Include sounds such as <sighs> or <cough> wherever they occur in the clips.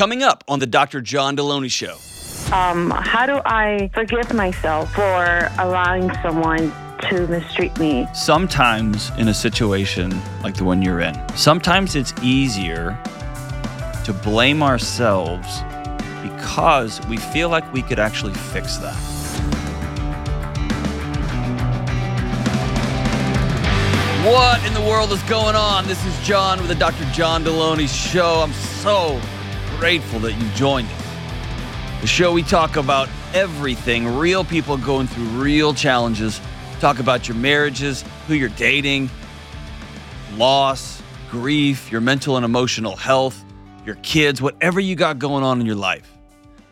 Coming up on the Dr. John Delony Show. Um, how do I forgive myself for allowing someone to mistreat me? Sometimes in a situation like the one you're in, sometimes it's easier to blame ourselves because we feel like we could actually fix that. What in the world is going on? This is John with the Dr. John Delony Show. I'm so grateful that you joined us. The show we talk about everything, real people going through real challenges, talk about your marriages, who you're dating, loss, grief, your mental and emotional health, your kids, whatever you got going on in your life.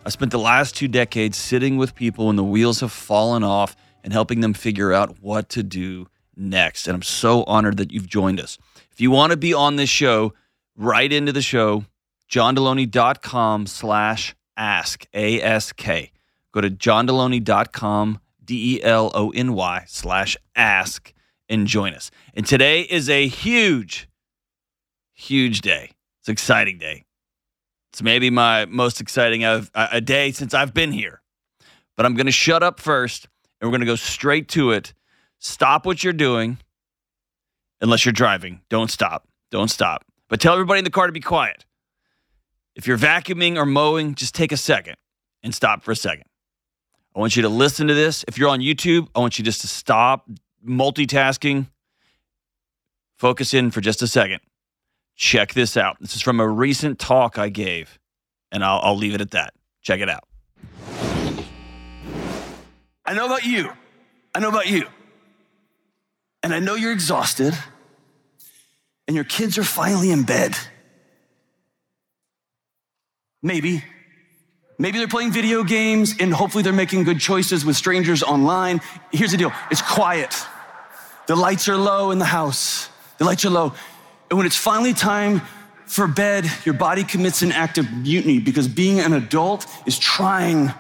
I spent the last two decades sitting with people when the wheels have fallen off and helping them figure out what to do next. And I'm so honored that you've joined us. If you want to be on this show, right into the show, johndelony.com slash ask, A-S-K. Go to johndelony.com, D-E-L-O-N-Y slash ask and join us. And today is a huge, huge day. It's exciting day. It's maybe my most exciting of a day since I've been here. But I'm going to shut up first and we're going to go straight to it Stop what you're doing unless you're driving. Don't stop. Don't stop. But tell everybody in the car to be quiet. If you're vacuuming or mowing, just take a second and stop for a second. I want you to listen to this. If you're on YouTube, I want you just to stop multitasking. Focus in for just a second. Check this out. This is from a recent talk I gave, and I'll, I'll leave it at that. Check it out. I know about you. I know about you. And I know you're exhausted, and your kids are finally in bed. Maybe. Maybe they're playing video games and hopefully they're making good choices with strangers online. Here's the deal it's quiet. The lights are low in the house. The lights are low. And when it's finally time for bed, your body commits an act of mutiny because being an adult is trying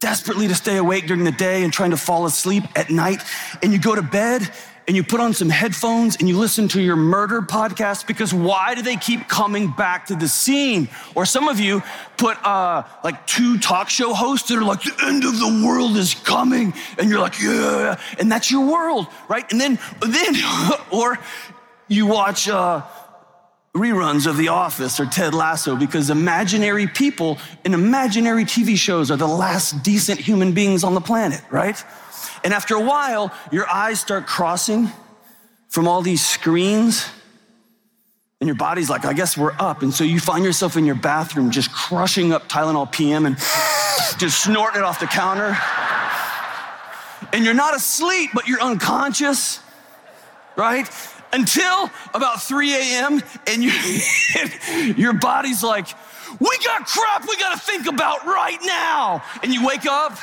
desperately to stay awake during the day and trying to fall asleep at night. And you go to bed and you put on some headphones and you listen to your murder podcast because why do they keep coming back to the scene? Or some of you put uh, like two talk show hosts that are like, the end of the world is coming. And you're like, yeah. And that's your world, right? And then, then, <laughs> or you watch, uh, reruns of The Office or Ted Lasso because imaginary people in imaginary TV shows are the last decent human beings on the planet, right? And after a while, your eyes start crossing from all these screens. And your body's like, I guess we're up. And so you find yourself in your bathroom just crushing up Tylenol PM and just snorting it off the counter. And you're not asleep, but you're unconscious, right? until about 3 a.m. and you, <laughs> your body's like, we got crap we got to think about right now. And you wake up.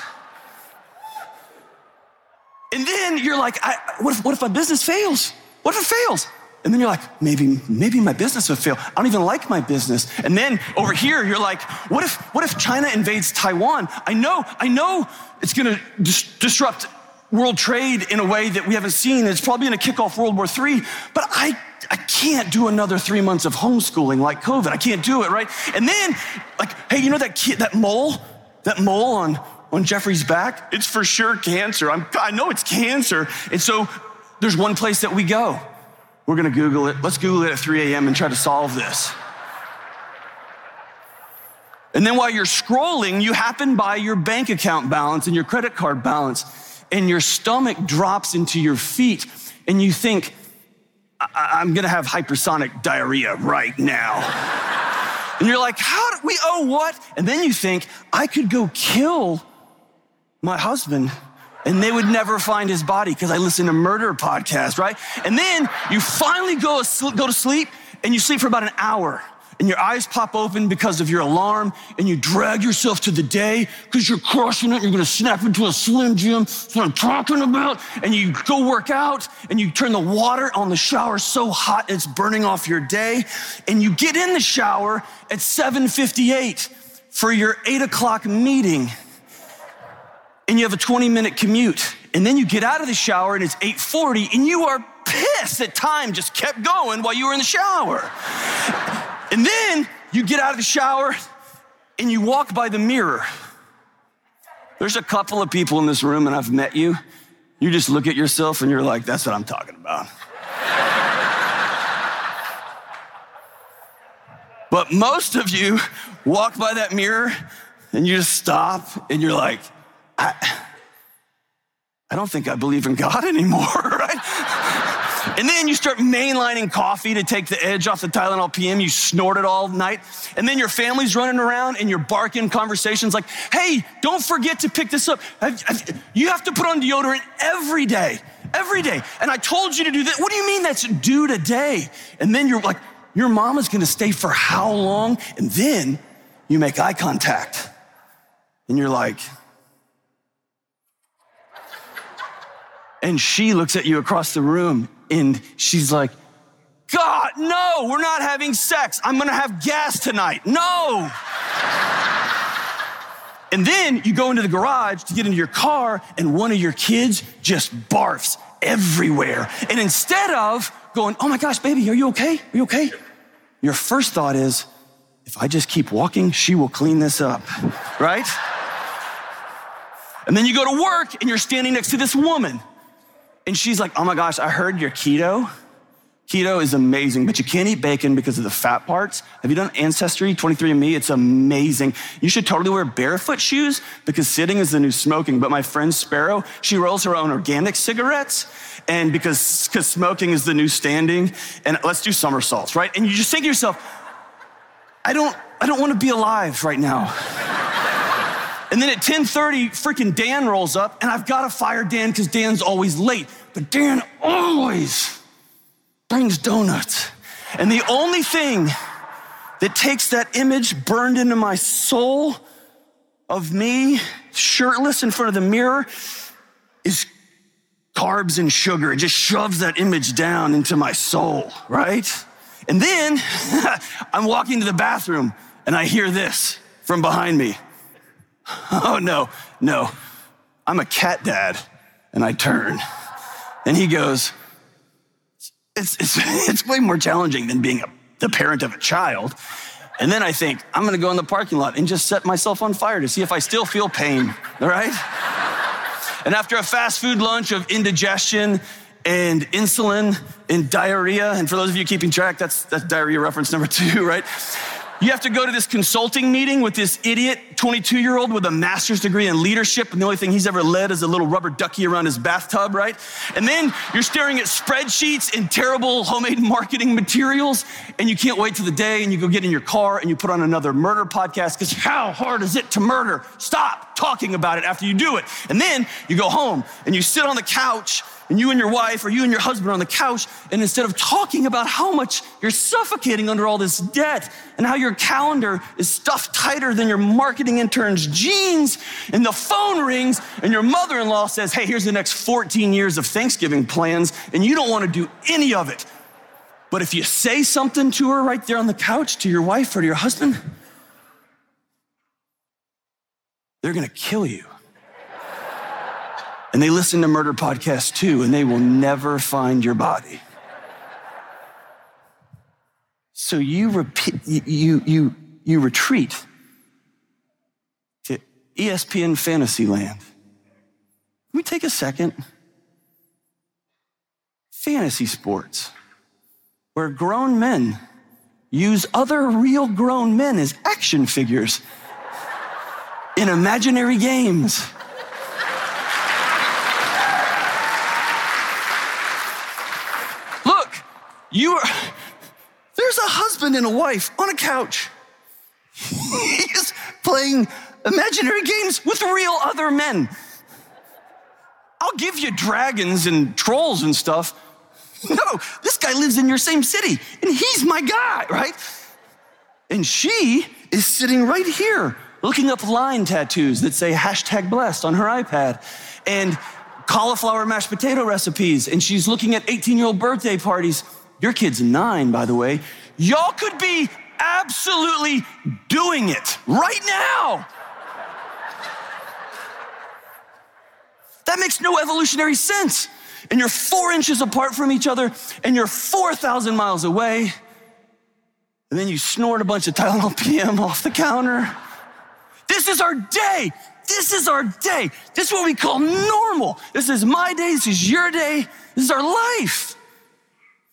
And then you're like, what, if, what if my business fails? What if it fails? And then you're like, maybe, maybe my business would fail. I don't even like my business. And then over here, you're like, what if, what if China invades Taiwan? I know, I know it's gonna dis- disrupt world trade in a way that we haven't seen. It's probably going to kick off World War III, but I, I can't do another three months of homeschooling like COVID. I can't do it, right? And then, like, hey, you know that that mole, that mole on, on Jeffrey's back? It's for sure cancer. I'm, I know it's cancer. And so there's one place that we go. We're going to Google it. Let's Google it at 3 a.m. and try to solve this. And then while you're scrolling, you happen by your bank account balance and your credit card balance and your stomach drops into your feet, and you think, I- am gonna have hypersonic diarrhea right now. and you're like, how do we owe what? And then you think, I could go kill my husband and they would never find his body because I listen to murder podcasts, right? And then you finally go, go to sleep and you sleep for about an hour and your eyes pop open because of your alarm and you drag yourself to the day because you're crushing it. You're going to snap into a Slim Jim. That's what I'm talking about. And you go work out and you turn the water on the shower so hot it's burning off your day. And you get in the shower at 758 for your eight o'clock meeting. And you have a 20 minute commute. And then you get out of the shower and it's 840 and you are pissed that time just kept going while you were in the shower. And then you get out of the shower and you walk by the mirror. There's a couple of people in this room, and I've met you. You just look at yourself and you're like, that's what I'm talking about. but most of you walk by that mirror and you just stop and you're like, I, I don't think I believe in God <laughs> anymore, right? And then you start mainlining coffee to take the edge off the Tylenol PM. You snort it all night. And then your family's running around and you're barking conversations like, hey, don't forget to pick this up. You have to put on deodorant every day, every day. And I told you to do that. What do you mean that's due today? And then you're like, your mom is gonna stay for how long? And then you make eye contact and you're like, and she looks at you across the room and she's like, God, no, we're not having sex. I'm gonna have gas tonight. No. and then you go into the garage to get into your car, and one of your kids just barfs everywhere. And instead of going, Oh my gosh, baby, are you okay? Are you okay? Your first thought is, If I just keep walking, she will clean this up, right? And then you go to work and you're standing next to this woman and she's like, oh my gosh, I heard you're keto. Keto is amazing, but you can't eat bacon because of the fat parts. Have you done Ancestry 23andMe? It's amazing. You should totally wear barefoot shoes because sitting is the new smoking. But my friend Sparrow, she rolls her own organic cigarettes. And because, because smoking is the new standing, and let's do somersaults, right? And you just think to yourself, I don't, I don't want to be alive right now. And then at 10:30, freaking Dan rolls up, and I've got to fire Dan because Dan's always late. But Dan always brings donuts. And the only thing that takes that image burned into my soul of me shirtless in front of the mirror is carbs and sugar. It just shoves that image down into my soul, right? And then <laughs> I'm walking to the bathroom and I hear this from behind me. <laughs> Oh, no, no. I'm a cat dad. And I turn. And he goes, It's, it's, <laughs> it's way more challenging than being a, the parent of a child. And then I think, I'm gonna go in the parking lot and just set myself on fire to see if I still feel pain, all <laughs> right? and after a fast food lunch of indigestion and insulin and diarrhea, and for those of you keeping track, that's, that's diarrhea reference number two, right? You have to go to this consulting meeting with this idiot 22 year old with a master's degree in leadership, and the only thing he's ever led is a little rubber ducky around his bathtub, right? And then you're staring at spreadsheets and terrible homemade marketing materials, and you can't wait to the day and you go get in your car and you put on another murder podcast because how hard is it to murder? Stop talking about it after you do it. And then you go home and you sit on the couch and you and your wife or you and your husband are on the couch, and instead of talking about how much you're suffocating under all this debt and how your calendar is stuffed tighter than your marketing intern's jeans, and the phone rings, and your mother in law says, Hey, here's the next 14 years of Thanksgiving plans, and you don't want to do any of it. But if you say something to her right there on the couch, to your wife or to your husband, they're gonna kill you. And they listen to murder podcasts too, and they will never find your body. So you repeat, you, you, you retreat to ESPN Fantasyland. Can we take a second? Fantasy sports, where grown men use other real grown men as action figures in imaginary games. You are, there's a husband and a wife on a couch. <laughs> He's playing imaginary games with real other men. I'll give you dragons and trolls and stuff. No, this guy lives in your same city and he's my guy, right? And she is sitting right here looking up line tattoos that say hashtag blessed on her iPad. And cauliflower mashed potato recipes, and she's looking at 18 year old birthday parties your kid's nine, by the way. Y'all could be absolutely doing it right now. That makes no evolutionary sense. And you're four inches apart from each other, and you're 4,000 miles away. and then you snort a bunch of Tylenol PM off the counter. This is our day. This is our day. This is what we call normal. This is my day. This is your day. This is our life.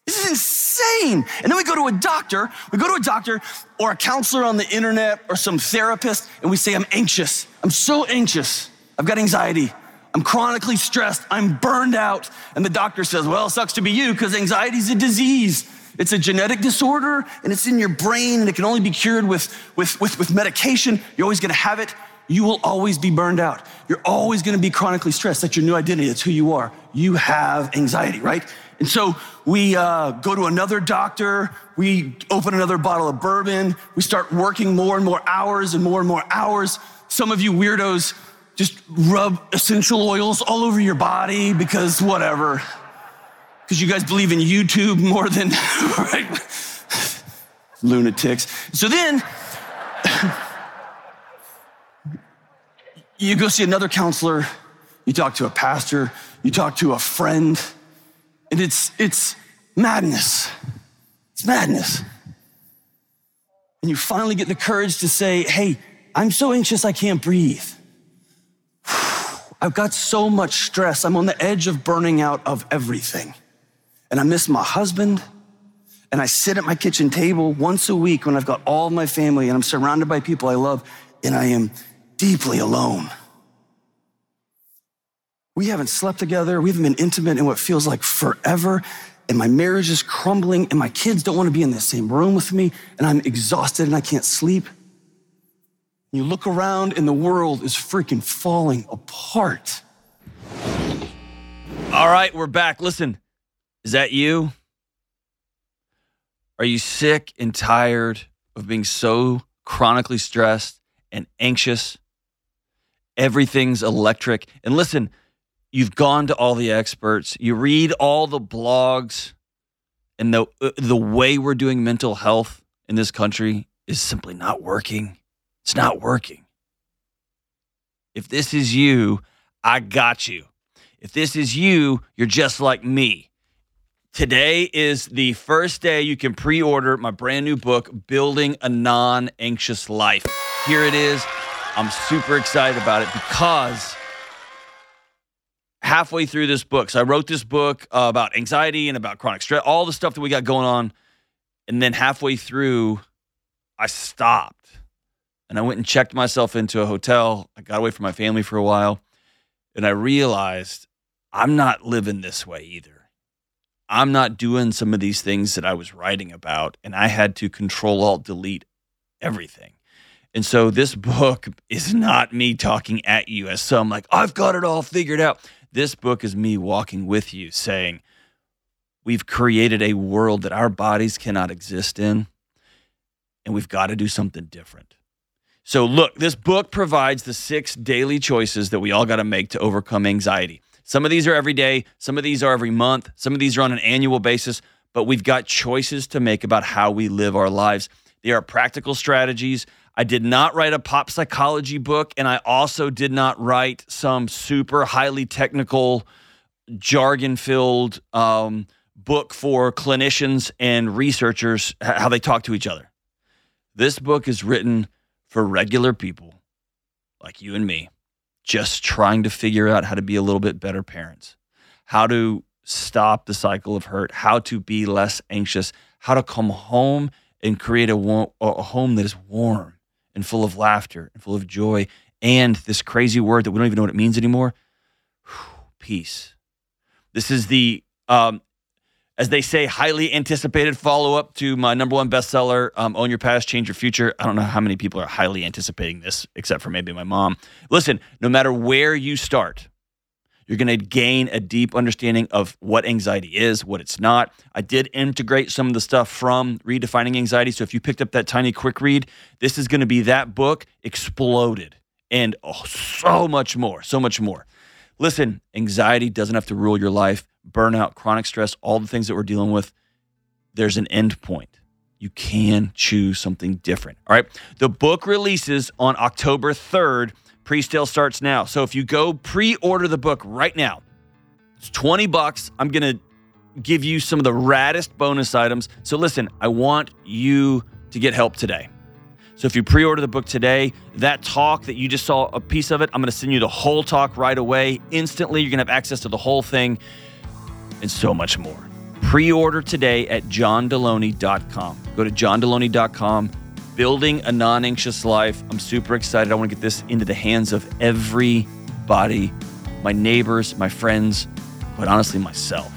This is insane. And then we go to a doctor, we go to a doctor or a counselor on the internet or some therapist, and we say, I'm anxious. I'm so anxious. I've got anxiety. I'm chronically stressed. I'm burned out. And the doctor says, Well, it sucks to be you because anxiety is a disease. It's a genetic disorder and it's in your brain and it can only be cured with, with, with, with medication. You're always gonna have it. You will always be burned out. You're always gonna be chronically stressed. That's your new identity. That's who you are. You have anxiety, right? And so we uh, go to another doctor, we open another bottle of bourbon, we start working more and more hours and more and more hours. Some of you weirdos just rub essential oils all over your body because whatever. Because you guys believe in YouTube more than, <laughs> right? Lunatics. So then, you go see another counselor, you talk to a pastor, you talk to a friend, and it's, it's madness. It's madness. And you finally get the courage to say, hey, I'm so anxious I can't breathe. <sighs> I've got so much stress. I'm on the edge of burning out of everything. And I miss my husband. And I sit at my kitchen table once a week when I've got all my family and I'm surrounded by people I love, and I am deeply alone. We haven't slept together. We haven't been intimate in what feels like forever. And my marriage is crumbling, and my kids don't want to be in the same room with me, and I'm exhausted and I can't sleep. You look around, and the world is freaking falling apart. All right, we're back. Listen, is that you? Are you sick and tired of being so chronically stressed and anxious? Everything's electric. And listen, you've gone to all the experts, you read all the blogs, and the uh, the way we're doing mental health in this country is simply not working. It's not working. If this is you, I got you. If this is you, you're just like me. Today is the first day you can pre order my brand new book, Building a Non Anxious Life. Here it is. I'm super excited about it because halfway through this book, so I wrote this book uh, about anxiety and about chronic stress, all the stuff that we got going on. And then halfway through, I stopped and I went and checked myself into a hotel. I got away from my family for a while and I realized I'm not living this way either. I'm not doing some of these things that I was writing about, and I had to control alt delete everything. And so this <laughs> book is not me talking at you as some like, I've got it all figured out. This book is me walking with you saying, we've created a world that our bodies cannot exist in, and we've got to do something different. So, look, this book provides the six daily choices that we all got to make to overcome anxiety. Some of these are every day, some of these are every month, some of these are on an annual basis, but we've got choices to make about how we live our lives. They are practical strategies. I did not write a pop psychology book, and I also did not write some super highly technical, jargon filled um, book for clinicians and researchers, how they talk to each other. This book is written for regular people like you and me just trying to figure out how to be a little bit better parents, how to stop the cycle of hurt, how to be less anxious, how to come home and create a, a home that is warm and full of laughter and full of joy and this crazy word that we don't even know what it means anymore peace. This is the um, as they say, highly anticipated follow up to my number one bestseller, um, Own Your Past, Change Your Future. I don't know how many people are highly anticipating this, except for maybe my mom. Listen, no matter where you start, you're going to gain a deep understanding of what anxiety is, what it's not. I did integrate some of the stuff from Redefining Anxiety. So if you picked up that tiny quick read, this is going to be that book exploded and oh, so much more, so much more. Listen, anxiety doesn't have to rule your life burnout, chronic stress, all the things that we're dealing with, there's an end point. You can choose something different. All right. The book releases on October 3rd. Pre sale starts now. So if you go pre order the book right now, it's 20 bucks. I'm going to give you some of the raddest bonus items. So listen, I want you to get help today. So if you pre order the book today, that talk that you just saw a piece of it, I'm going to send you the whole talk right away. Instantly, you're going to have access to the whole thing and so much more. Pre order today at johndelony.com. Go to johndelony.com. Building a non anxious life. I'm super excited. I want to get this into the hands of everybody my neighbors, my friends, but honestly, myself.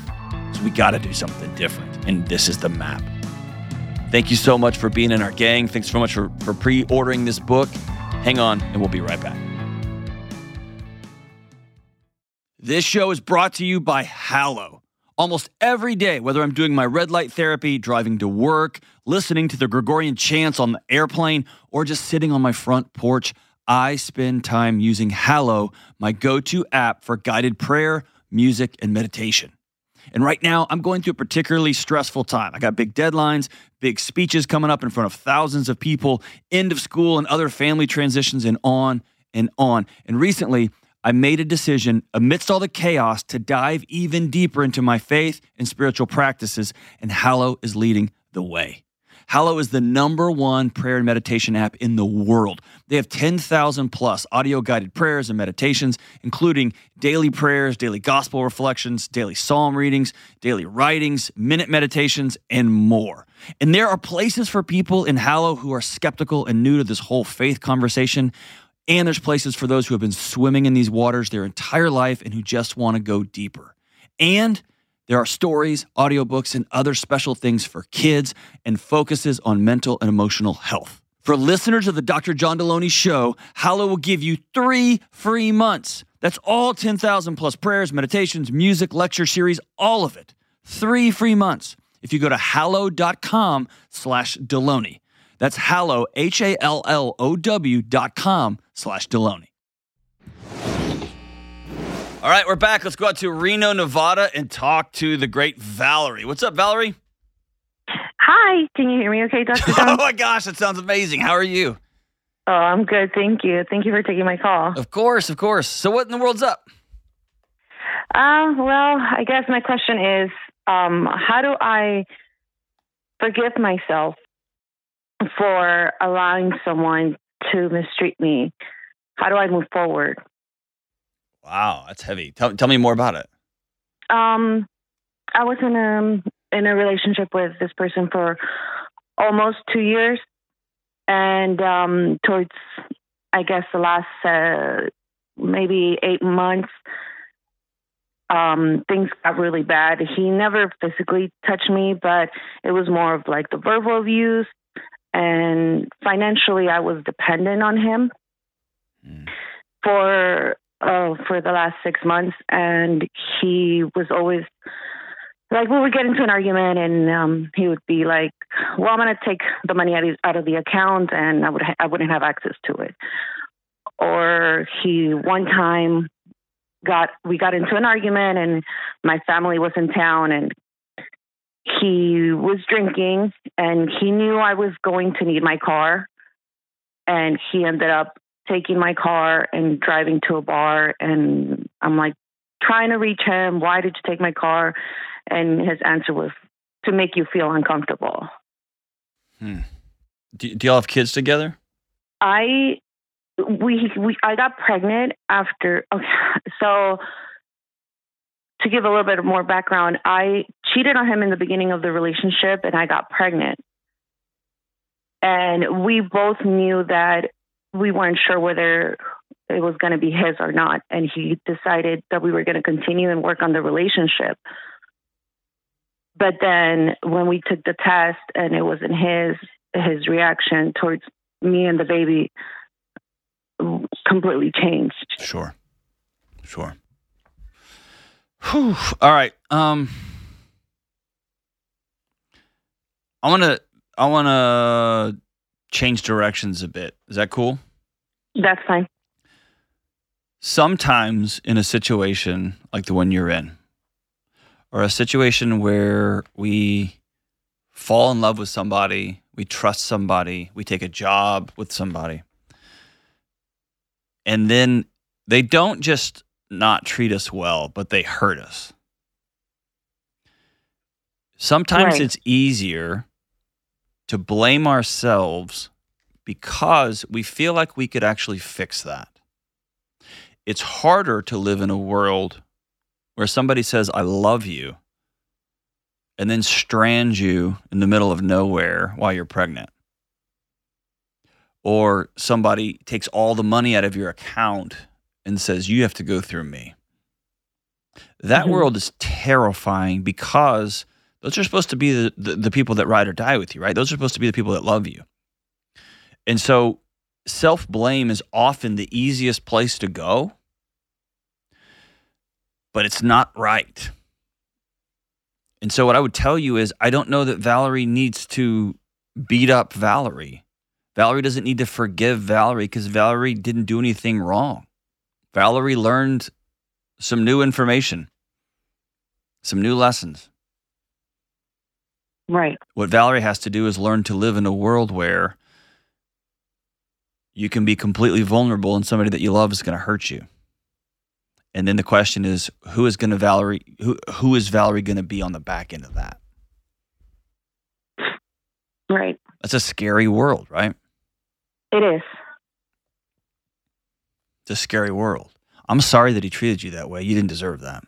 So we got to do something different. And this is the map. Thank you so much for being in our gang. Thanks so much for, for pre ordering this book. Hang on, and we'll be right back. This show is brought to you by Hallow. Almost every day, whether I'm doing my red light therapy, driving to work, listening to the Gregorian chants on the airplane, or just sitting on my front porch, I spend time using Hallow, my go to app for guided prayer, music, and meditation. And right now, I'm going through a particularly stressful time. I got big deadlines, big speeches coming up in front of thousands of people, end of school and other family transitions, and on and on. And recently, I made a decision amidst all the chaos to dive even deeper into my faith and spiritual practices, and Hallow is leading the way. Hallow is the number one prayer and meditation app in the world. They have 10,000 plus audio guided prayers and meditations, including daily prayers, daily gospel reflections, daily psalm readings, daily writings, minute meditations, and more. And there are places for people in Hallow who are skeptical and new to this whole faith conversation. And there's places for those who have been swimming in these waters their entire life and who just want to go deeper. And there are stories, audiobooks, and other special things for kids and focuses on mental and emotional health. For listeners of the Dr. John Delony Show, Hallow will give you three free months. That's all 10,000 plus prayers, meditations, music, lecture series, all of it. Three free months. If you go to hallow.com slash Delony. That's Hallow, H A L L O W dot com slash Delony. All right, we're back. Let's go out to Reno, Nevada and talk to the great Valerie. What's up, Valerie? Hi, can you hear me okay, Dr. <laughs> Oh my gosh, that sounds amazing. How are you? oh, I'm good. Thank you. Thank you for taking my call. Of course, of course. So, what in the world's up? Uh, well, I guess my question is um, how do I forgive myself for allowing someone to mistreat me? How do I move forward? Wow, that's heavy. Tell, tell me more about it. Um, I was in a in a relationship with this person for almost two years, and um, towards I guess the last uh, maybe eight months, um, things got really bad. He never physically touched me, but it was more of like the verbal abuse, and financially, I was dependent on him Mm. for uh, for the last six months, and he was always like we would get into an argument, and um, he would be like, "Well, I'm going to take the money out of, out of the account, and I would ha- I wouldn't have access to it." Or he one time got we got into an argument, and my family was in town, and he was drinking, and he knew I was going to need my car, and he ended up taking my car and driving to a bar and I'm like trying to reach him, why did you take my car? And his answer was to make you feel uncomfortable. Hmm. Do, do y'all have kids together? I we we I got pregnant after okay, <laughs> so to give a little bit more background, I cheated on him in the beginning of the relationship and I got pregnant. And we both knew that we weren't sure whether it was going to be his or not. And he decided that we were going to continue and work on the relationship. But then when we took the test and it wasn't his, his reaction towards me and the baby completely changed. Sure. Sure. Whew. All right. Um I want to I want to change directions a bit. Is that cool? That's fine. Sometimes in a situation like the one you're in or a situation where we fall in love with somebody, we trust somebody, we take a job with somebody. And then they don't just not treat us well, but they hurt us. Sometimes Right. it's easier to blame ourselves because we feel like we could actually fix that. It's harder to live in a world where somebody says, I love you, and then strands you in the middle of nowhere while you're pregnant. Or somebody takes all the money out of your account and says, You have to go through me. That mm-hmm. world is terrifying because those are supposed to be the, the, the, people that ride or die with you, right? Those are supposed to be the people that love you. And so self blame is often the easiest place to go, but it's not right. And so, what I would tell you is, I don't know that Valerie needs to beat up Valerie. Valerie doesn't need to forgive Valerie because Valerie didn't do anything wrong. Valerie learned some new information, some new lessons. Right. What Valerie has to do is learn to live in a world where you can be completely vulnerable and somebody that you love is going to hurt you. And then the question is, who is going to Valerie? Who who is Valerie going to be on the back end of that? Right. That's a scary world, right? It is. It's a scary world. I'm sorry that he treated you that way. You didn't deserve that.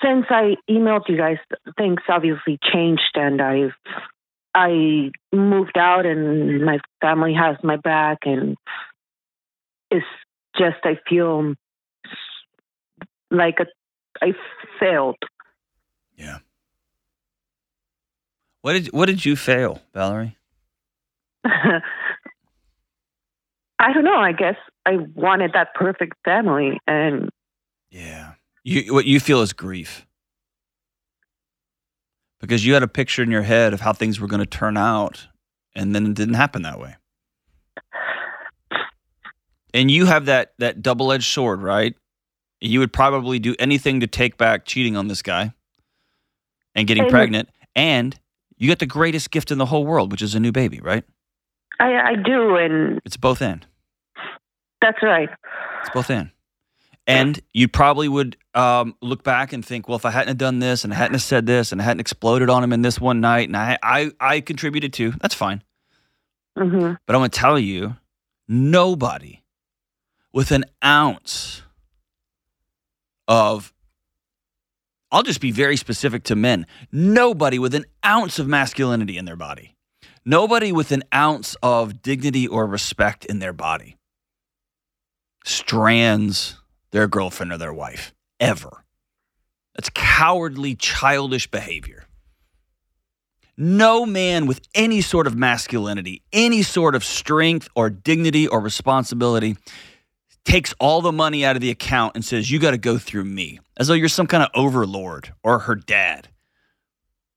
Since I emailed you guys, things obviously changed, and I've I moved out, and my family has my back, and it's just I feel like a, I failed. Yeah. What did what did you fail, Valerie? <laughs> I don't know. I guess I wanted that perfect family, and yeah, you what you feel is grief because you had a picture in your head of how things were going to turn out, and then it didn't happen that way and you have that that double edged sword, right? You would probably do anything to take back cheating on this guy and getting pregnant, and you get the greatest gift in the whole world, which is a new baby, right? I, I do, and it's both in. That's right. It's both in. And you probably would um, look back and think, well, if I hadn't have done this and I hadn't have said this and I hadn't exploded on him in this one night and I, I, I contributed to, that's fine. Mm-hmm. But I'm going to tell you, nobody with an ounce of I'll just be very specific to men. Nobody with an ounce of masculinity in their body. Nobody with an ounce of dignity or respect in their body strands their girlfriend or their wife ever. That's cowardly, childish behavior. No man with any sort of masculinity, any sort of strength or dignity or responsibility takes all the money out of the account and says, You got to go through me, as though you're some kind of overlord or her dad.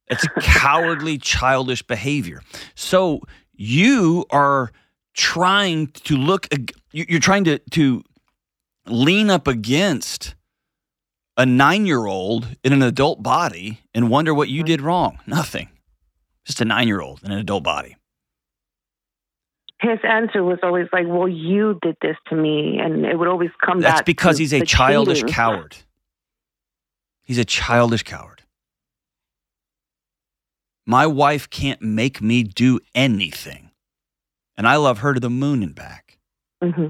It's cowardly, childish behavior. So you are trying to look, you're trying to, to lean up against a nine year old in an adult body and wonder what you did wrong. Nothing. Just a nine year old in an adult body his answer was always like, "Well, you did this to me," and it would always come That's back. because he's a childish coward. He's a childish coward. My wife can't make me do anything, and I love her to the moon and back. Mm-hmm.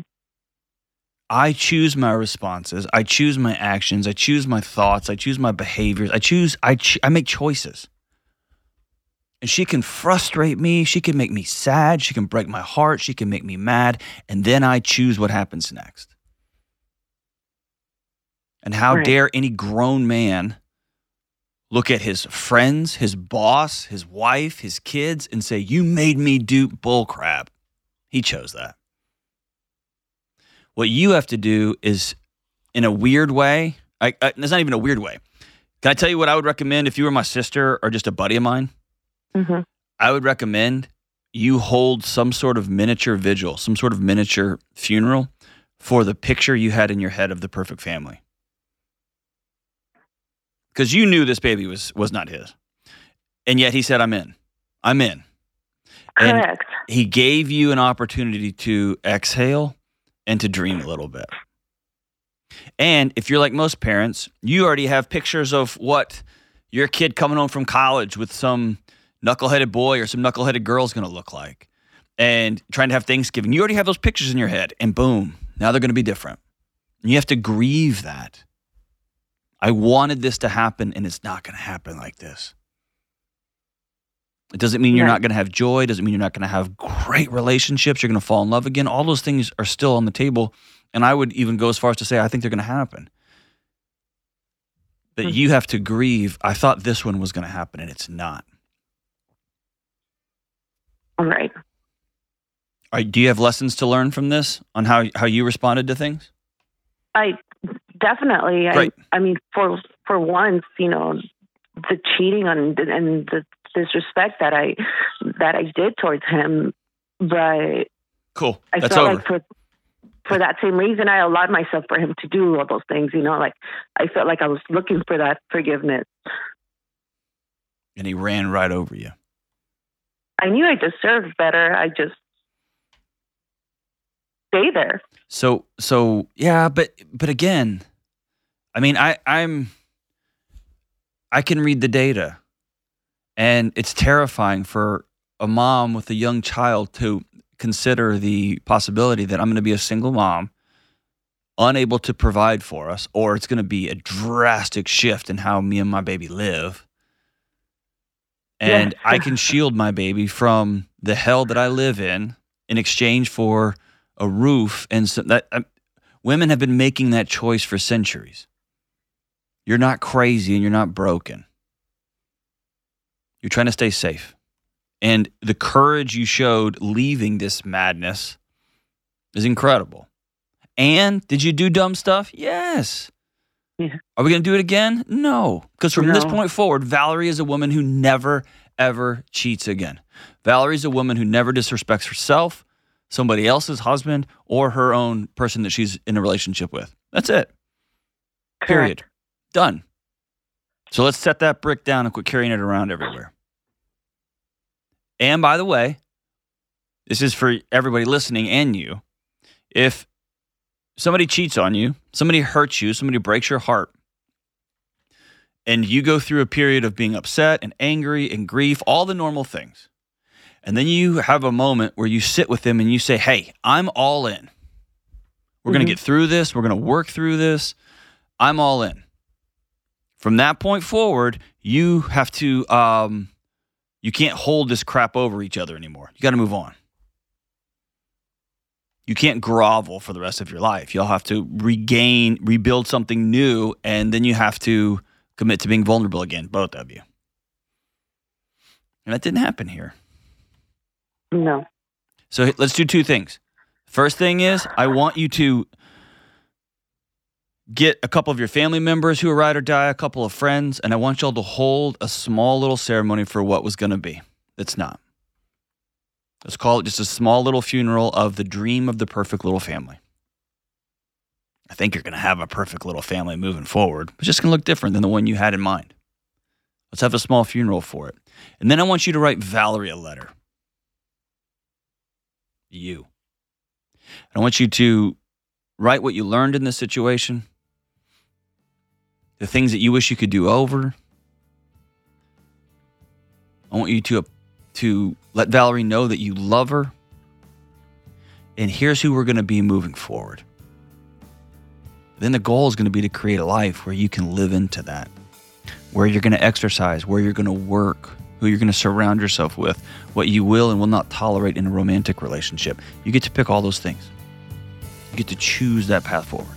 I choose my responses. I choose my actions. I choose my thoughts. I choose my behaviors. I choose. I. Ch- I make choices. And she can frustrate me. She can make me sad. She can break my heart. She can make me mad. And then I choose what happens next. And how right. dare any grown man look at his friends, his boss, his wife, his kids, and say, You made me do bullcrap. He chose that. What you have to do is, in a weird way, I, I, it's not even a weird way. Can I tell you what I would recommend if you were my sister or just a buddy of mine? Mm-hmm. I would recommend you hold some sort of miniature vigil, some sort of miniature funeral for the picture you had in your head of the perfect family. Because you knew this baby was was not his. And yet he said, I'm in. I'm in. And Correct. he gave you an opportunity to exhale and to dream a little bit. And if you're like most parents, you already have pictures of what your kid coming home from college with some knuckleheaded boy or some knuckleheaded girl is going to look like. And trying to have Thanksgiving, you already have those pictures in your head, and boom, now they're going to be different. And you have to grieve that. I wanted this to happen, and it's not going to happen like this. It doesn't mean you're not going to have joy. Doesn't mean you're not going to have great relationships. You're going to fall in love again. All those things are still on the table. And I would even go as far as to say, I think they're going to happen. But Hmm. you have to grieve. I thought this one was going to happen, and it's not. All right. All right, do you have lessons to learn from this on how, how you responded to things? I definitely. I, I mean, for for once, you know, the cheating on and the disrespect that I that I did towards him, but Cool. I That's felt over. like for for that same reason, I allowed myself for him to do all those things. You know, like I felt like I was looking for that forgiveness. and he ran right over you. I knew I deserved better. I just stay there. So so yeah, but but again, I mean I I'm I can read the data. And it's terrifying for a mom with a young child to consider the possibility that I'm going to be a single mom unable to provide for us or it's going to be a drastic shift in how me and my baby live. And Yeah. I can shield my baby from the hell that I live in in exchange for a roof and so that um, women have been making that choice for centuries. You're not crazy and you're not broken. You're trying to stay safe. And the courage you showed leaving this madness is incredible. And did you do dumb stuff? Yes. Yeah. Are we going to do it again? No. Because from this point forward, Valerie is a woman who never, ever cheats again. Valerie's a woman who never disrespects herself, somebody else's husband, or her own person that she's in a relationship with. That's it. Period. Done. So let's set that brick down and quit carrying it around everywhere. And by the way, this is for everybody listening and you. If somebody cheats on you, somebody hurts you, somebody breaks your heart, and you go through a period of being upset and angry and grief, all the normal things. And then you have a moment where you sit with them and you say, Hey, I'm all in. We're going Mhm. to get through this. We're going to work through this. I'm all in. From that point forward, you have to, um, you can't hold this crap over each other anymore. You got to move on. You can't grovel for the rest of your life. You'll have to regain, rebuild something new, and then you have to commit to being vulnerable again, both of you. And that didn't happen here. No. So let's do two things. First thing is, I want you to get a couple of your family members who are ride or die, a couple of friends, and I want y'all to hold a small little ceremony for what was going to be. It's not. Let's call it just a small little funeral of the dream of the perfect little family. I think you're going to have a perfect little family moving forward. It's just going to look different than the one you had in mind. Let's have a small funeral for it. And then I want you to write Valerie a letter. You. I want you to write what you learned in this situation, the things that you wish you could do over. I want you to, to let Valerie know that you love her. And here's who we're going to be moving forward. Then the goal is going to be to create a life where you can live into that, where you're going to exercise, where you're going to work, who you're going to surround yourself with, what you will and will not tolerate in a romantic relationship. You get to pick all those things. You get to choose that path forward.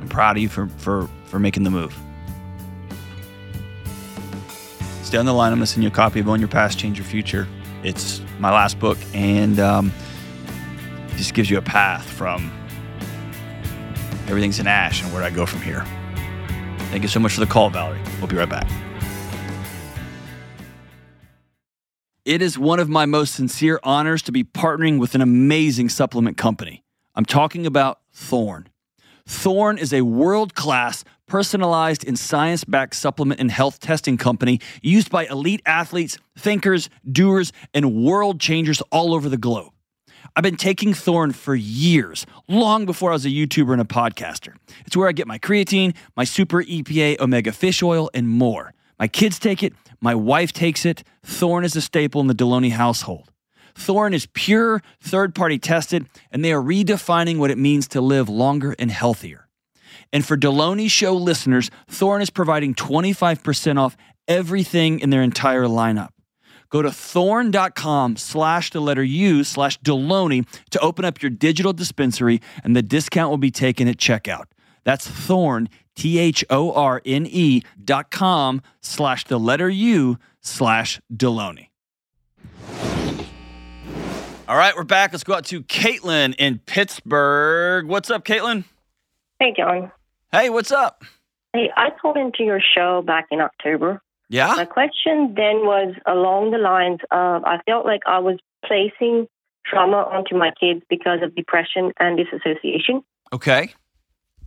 I'm proud of you for, for, for making the move. Stay on the line. I'm going to send you a copy of Own Your Past, Change Your Future. It's my last book, and um, it just gives you a path from everything's in ash and where I go from here. Thank you so much for the call, Valerie. We'll be right back. It is one of my most sincere honors to be partnering with an amazing supplement company. I'm talking about Thorne. Thorne is a world class, personalized, and science backed supplement and health testing company used by elite athletes, thinkers, doers, and world changers all over the globe. I've been taking Thorne for years, long before I was a YouTuber and a podcaster. It's where I get my creatine, my super EPA omega fish oil, and more. My kids take it, my wife takes it. Thorne is a staple in the Delony household. Thorne is pure, third party tested, and they are redefining what it means to live longer and healthier. And for Delony Show listeners, Thorne is providing 25% off everything in their entire lineup. Go to thorne.com slash the letter U slash Delony to open up your digital dispensary, and the discount will be taken at checkout. That's Thorne, T H O R N E dot com slash the letter U slash Delony. All right, we're back. Let's go out to Caitlin in Pittsburgh. What's up, Caitlin? Hey, John. Hey, what's up? Hey, I called into your show back in October. Yeah? My question then was along the lines of I felt like I was placing trauma onto my kids because of depression and disassociation. Okay.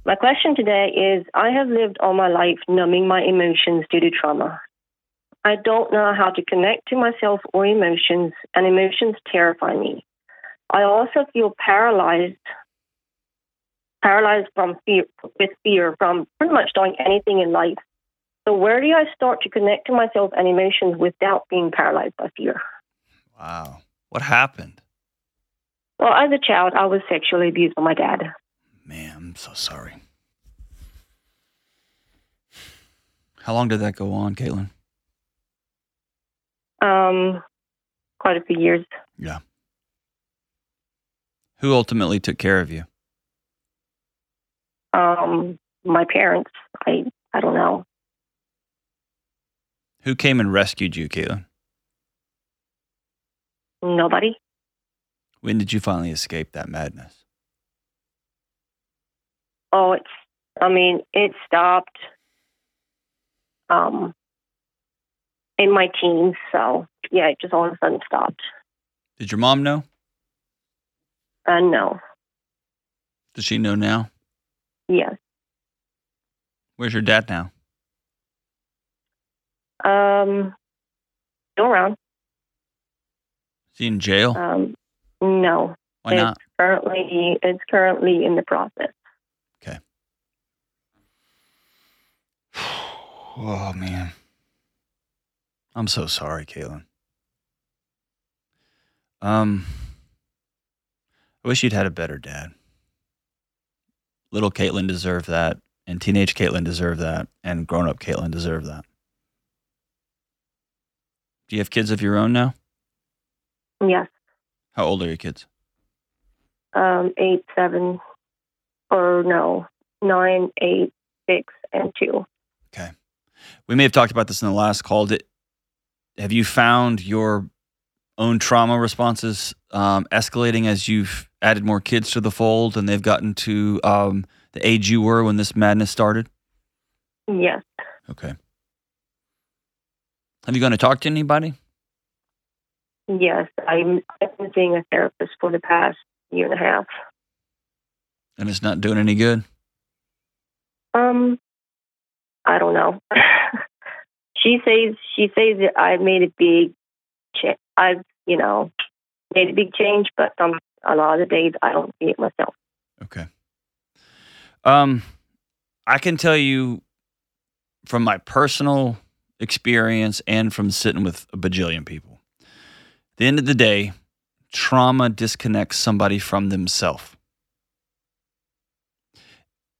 My question today is I have lived all my life numbing my emotions due to trauma. I don't know how to connect to myself or emotions, and emotions terrify me. I also feel paralyzed, paralyzed from fear, with fear from pretty much doing anything in life. So, where do I start to connect to myself and emotions without being paralyzed by fear? Wow. What happened? Well, as a child, I was sexually abused by my dad. Man, I'm so sorry. How long did that go on, Caitlin? Um, quite a few years. Yeah. Who ultimately took care of you? Um, my parents. I I don't know. Who came and rescued you, Caitlin? Nobody. When did you finally escape that madness? Oh, it's. I mean, it stopped. Um, in my teens. So yeah, it just all of a sudden stopped. Did your mom know? Uh, no. Does she know now? Yes. Where's your dad now? Um, still around. Is he in jail? Um, no. Why it's not? Currently, it's currently in the process. Okay. <sighs> Oh man. I'm so sorry, Caitlin. Um, I wish you'd had a better dad. Little Caitlin deserved that, and teenage Caitlin deserved that, and grown up Caitlin deserved that. Do you have kids of your own now? Yes. How old are your kids? Um, eight, seven, or no, nine, eight, six, and two. Okay. We may have talked about this in the last call. Did, have you found your own trauma responses um, escalating as you've added more kids to the fold and they've gotten to um, the age you were when this madness started? Yes. Okay. Have you gone to talk to anybody? Yes. I'm, I've been seeing a therapist for the past year and a half. And it's not doing any good? Um, I don't know. <laughs> she says she says that I made a big, cha- I've you know made a big change, but some a lot of the days I don't see it myself. Okay. Um, I can tell you from my personal experience and from sitting with a bajillion people. At the end of the day, trauma disconnects somebody from themselves.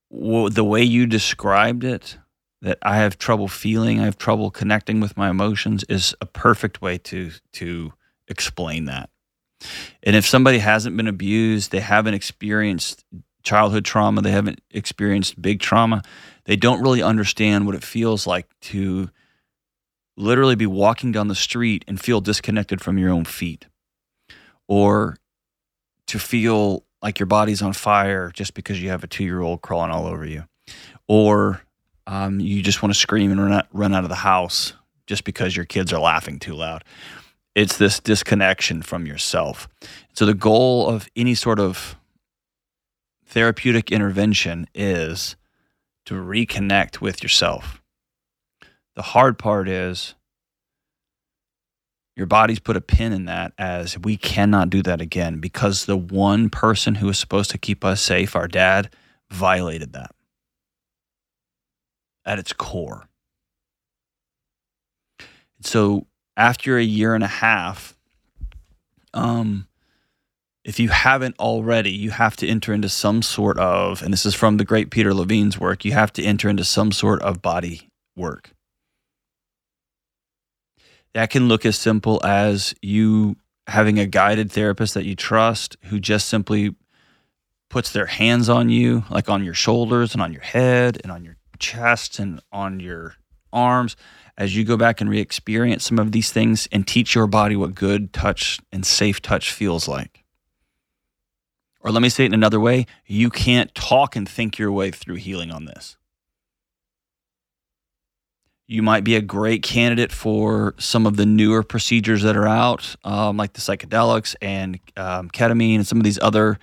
Well, the way you described it, that I have trouble feeling, I have trouble connecting with my emotions, is a perfect way to to explain that. And if somebody hasn't been abused, they haven't experienced childhood trauma, they haven't experienced big trauma, they don't really understand what it feels like to literally be walking down the street and feel disconnected from your own feet. Or to feel like your body's on fire just because you have a two year old crawling all over you. Or um, you just want to scream and run out, run out of the house just because your kids are laughing too loud. It's this disconnection from yourself. So the goal of any sort of therapeutic intervention is to reconnect with yourself the hard part is Your body's put a pin in that as we cannot do that again because the one person who was supposed to keep us safe, our dad, violated that at its core. So after a year and a half, um, if you haven't already, you have to enter into some sort of, and this is from the great Peter Levine's work, you have to enter into some sort of body work. That can look as simple as you having a guided therapist that you trust who just simply puts their hands on you, like on your shoulders and on your head and on your chest and on your arms, as you go back and re experience some of these things and teach your body what good touch and safe touch feels like. Or let me say it in another way you can't talk and think your way through healing on this. You might be a great candidate for some of the newer procedures that are out, um, like the psychedelics and um, ketamine and some of these other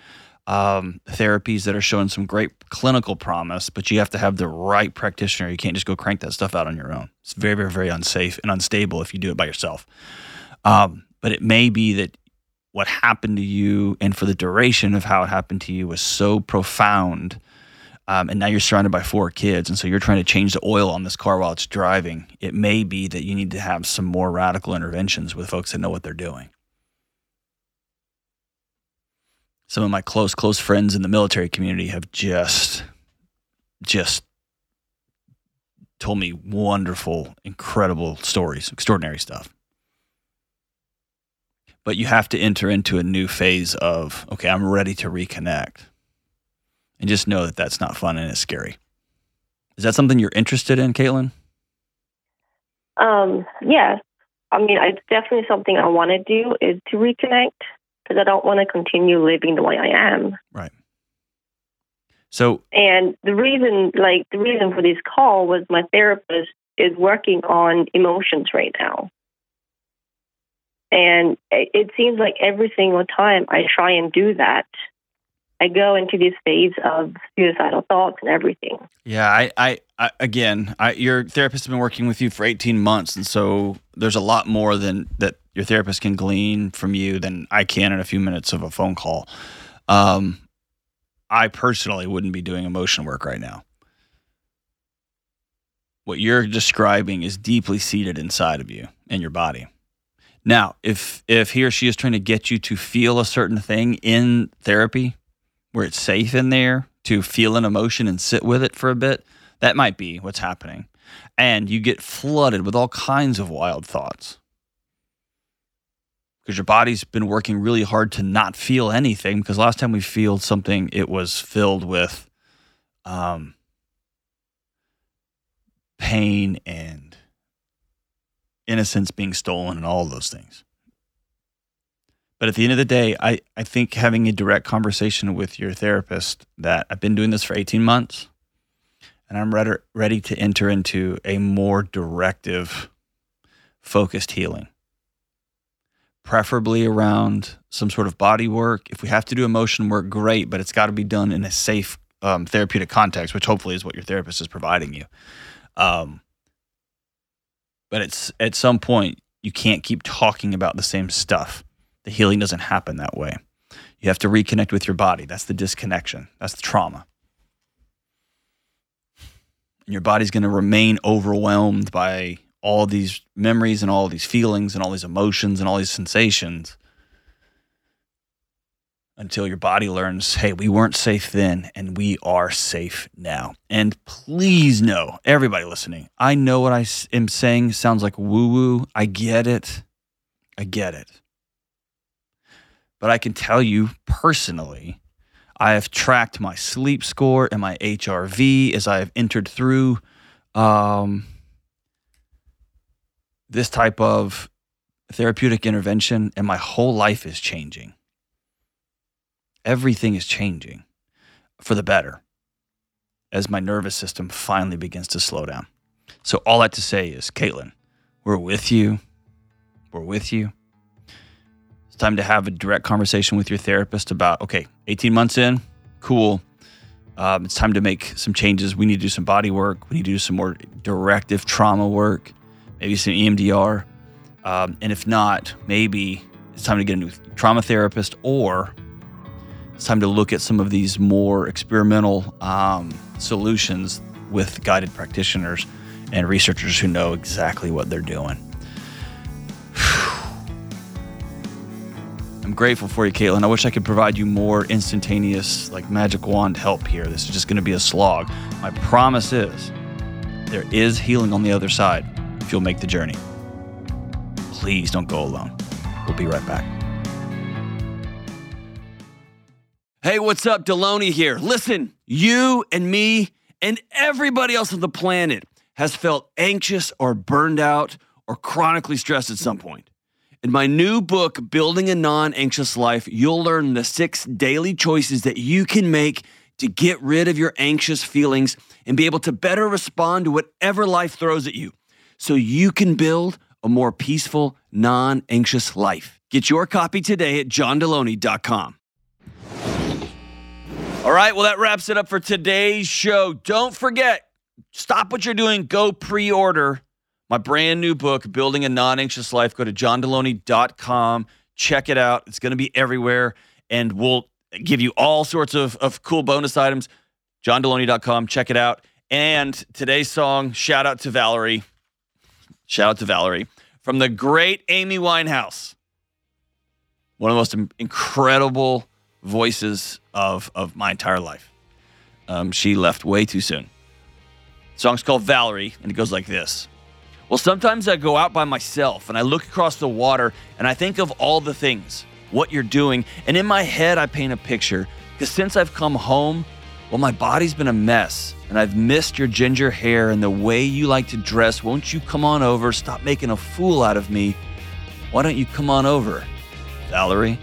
um, therapies that are showing some great clinical promise, but you have to have the right practitioner. You can't just go crank that stuff out on your own. It's very, very, very unsafe and unstable if you do it by yourself. Um, but it may be that what happened to you and for the duration of how it happened to you was so profound. Um, and now you're surrounded by four kids, and so you're trying to change the oil on this car while it's driving. It may be that you need to have some more radical interventions with folks that know what they're doing. some of my close close friends in the military community have just just told me wonderful incredible stories extraordinary stuff but you have to enter into a new phase of okay i'm ready to reconnect and just know that that's not fun and it's scary is that something you're interested in caitlin um yeah i mean it's definitely something i want to do is to reconnect because I don't want to continue living the way I am. Right. So, and the reason, like the reason for this call was my therapist is working on emotions right now. And it seems like every single time I try and do that, I go into this phase of suicidal thoughts and everything. Yeah, I, I, I again, I, your therapist has been working with you for 18 months, and so there's a lot more than that your therapist can glean from you than I can in a few minutes of a phone call. Um, I personally wouldn't be doing emotion work right now. What you're describing is deeply seated inside of you and your body. Now, if if he or she is trying to get you to feel a certain thing in therapy, where it's safe in there to feel an emotion and sit with it for a bit, that might be what's happening. And you get flooded with all kinds of wild thoughts because your body's been working really hard to not feel anything. Because last time we feel something, it was filled with um, pain and innocence being stolen and all those things. But at the end of the day, I, I think having a direct conversation with your therapist that I've been doing this for 18 months and I'm ready, ready to enter into a more directive, focused healing preferably around some sort of body work. If we have to do emotion work, great, but it's got to be done in a safe um, therapeutic context, which hopefully is what your therapist is providing you. Um, but it's at some point you can't keep talking about the same stuff. The healing doesn't happen that way. You have to reconnect with your body. That's the disconnection. That's the trauma. And your body's going to remain overwhelmed by all these memories and all these feelings and all these emotions and all these sensations until your body learns, hey, we weren't safe then and we are safe now. And please know, everybody listening, I know what I am saying sounds like woo woo. I get it. I get it. But I can tell you personally, I have tracked my sleep score and my HRV as I have entered through um, this type of therapeutic intervention, and my whole life is changing. Everything is changing for the better as my nervous system finally begins to slow down. So, all that to say is, Caitlin, we're with you. We're with you. Time to have a direct conversation with your therapist about, okay, 18 months in, cool. Um, it's time to make some changes. We need to do some body work. We need to do some more directive trauma work maybe some EMDR. Um, and if not, maybe it's time to get a new trauma therapist or it's time to look at some of these more experimental um, solutions with guided practitioners and researchers who know exactly what they're doing. I'm grateful for you, Caitlin. I wish I could provide you more instantaneous, like magic wand help here. This is just going to be a slog. My promise is there is healing on the other side if you'll make the journey. Please don't go alone. We'll be right back. Hey, what's up? Delony here. Listen, you and me and everybody else on the planet has felt anxious or burned out or chronically stressed at some point. In my new book, Building a Non Anxious Life, you'll learn the six daily choices that you can make to get rid of your anxious feelings and be able to better respond to whatever life throws at you so you can build a more peaceful, non anxious life. Get your copy today at johndelony.com. All right, well, that wraps it up for today's show. Don't forget, stop what you're doing, go pre order my brand new book, Building a Non Anxious Life. Go to johndelony.com. Check it out. It's going to be everywhere. And we'll give you all sorts of, of cool bonus items. johndelony.com. Check it out. And today's song, shout out to Valerie. Shout out to Valerie from the great Amy Winehouse. One of the most incredible voices of, of my entire life. Um, she left way too soon. The song's called Valerie, and it goes like this. Well, sometimes I go out by myself and I look across the water and I think of all the things, what you're doing, and in my head I paint a picture. Because since I've come home, well, my body's been a mess and I've missed your ginger hair and the way you like to dress. Won't you come on over? Stop making a fool out of me. Why don't you come on over, Valerie?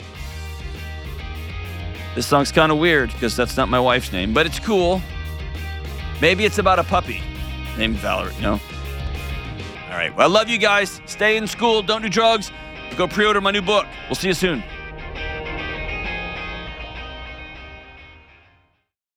This song's kind of weird because that's not my wife's name, but it's cool. Maybe it's about a puppy named Valerie, know? All right. Well, I love you guys. Stay in school. Don't do drugs. Go pre order my new book. We'll see you soon.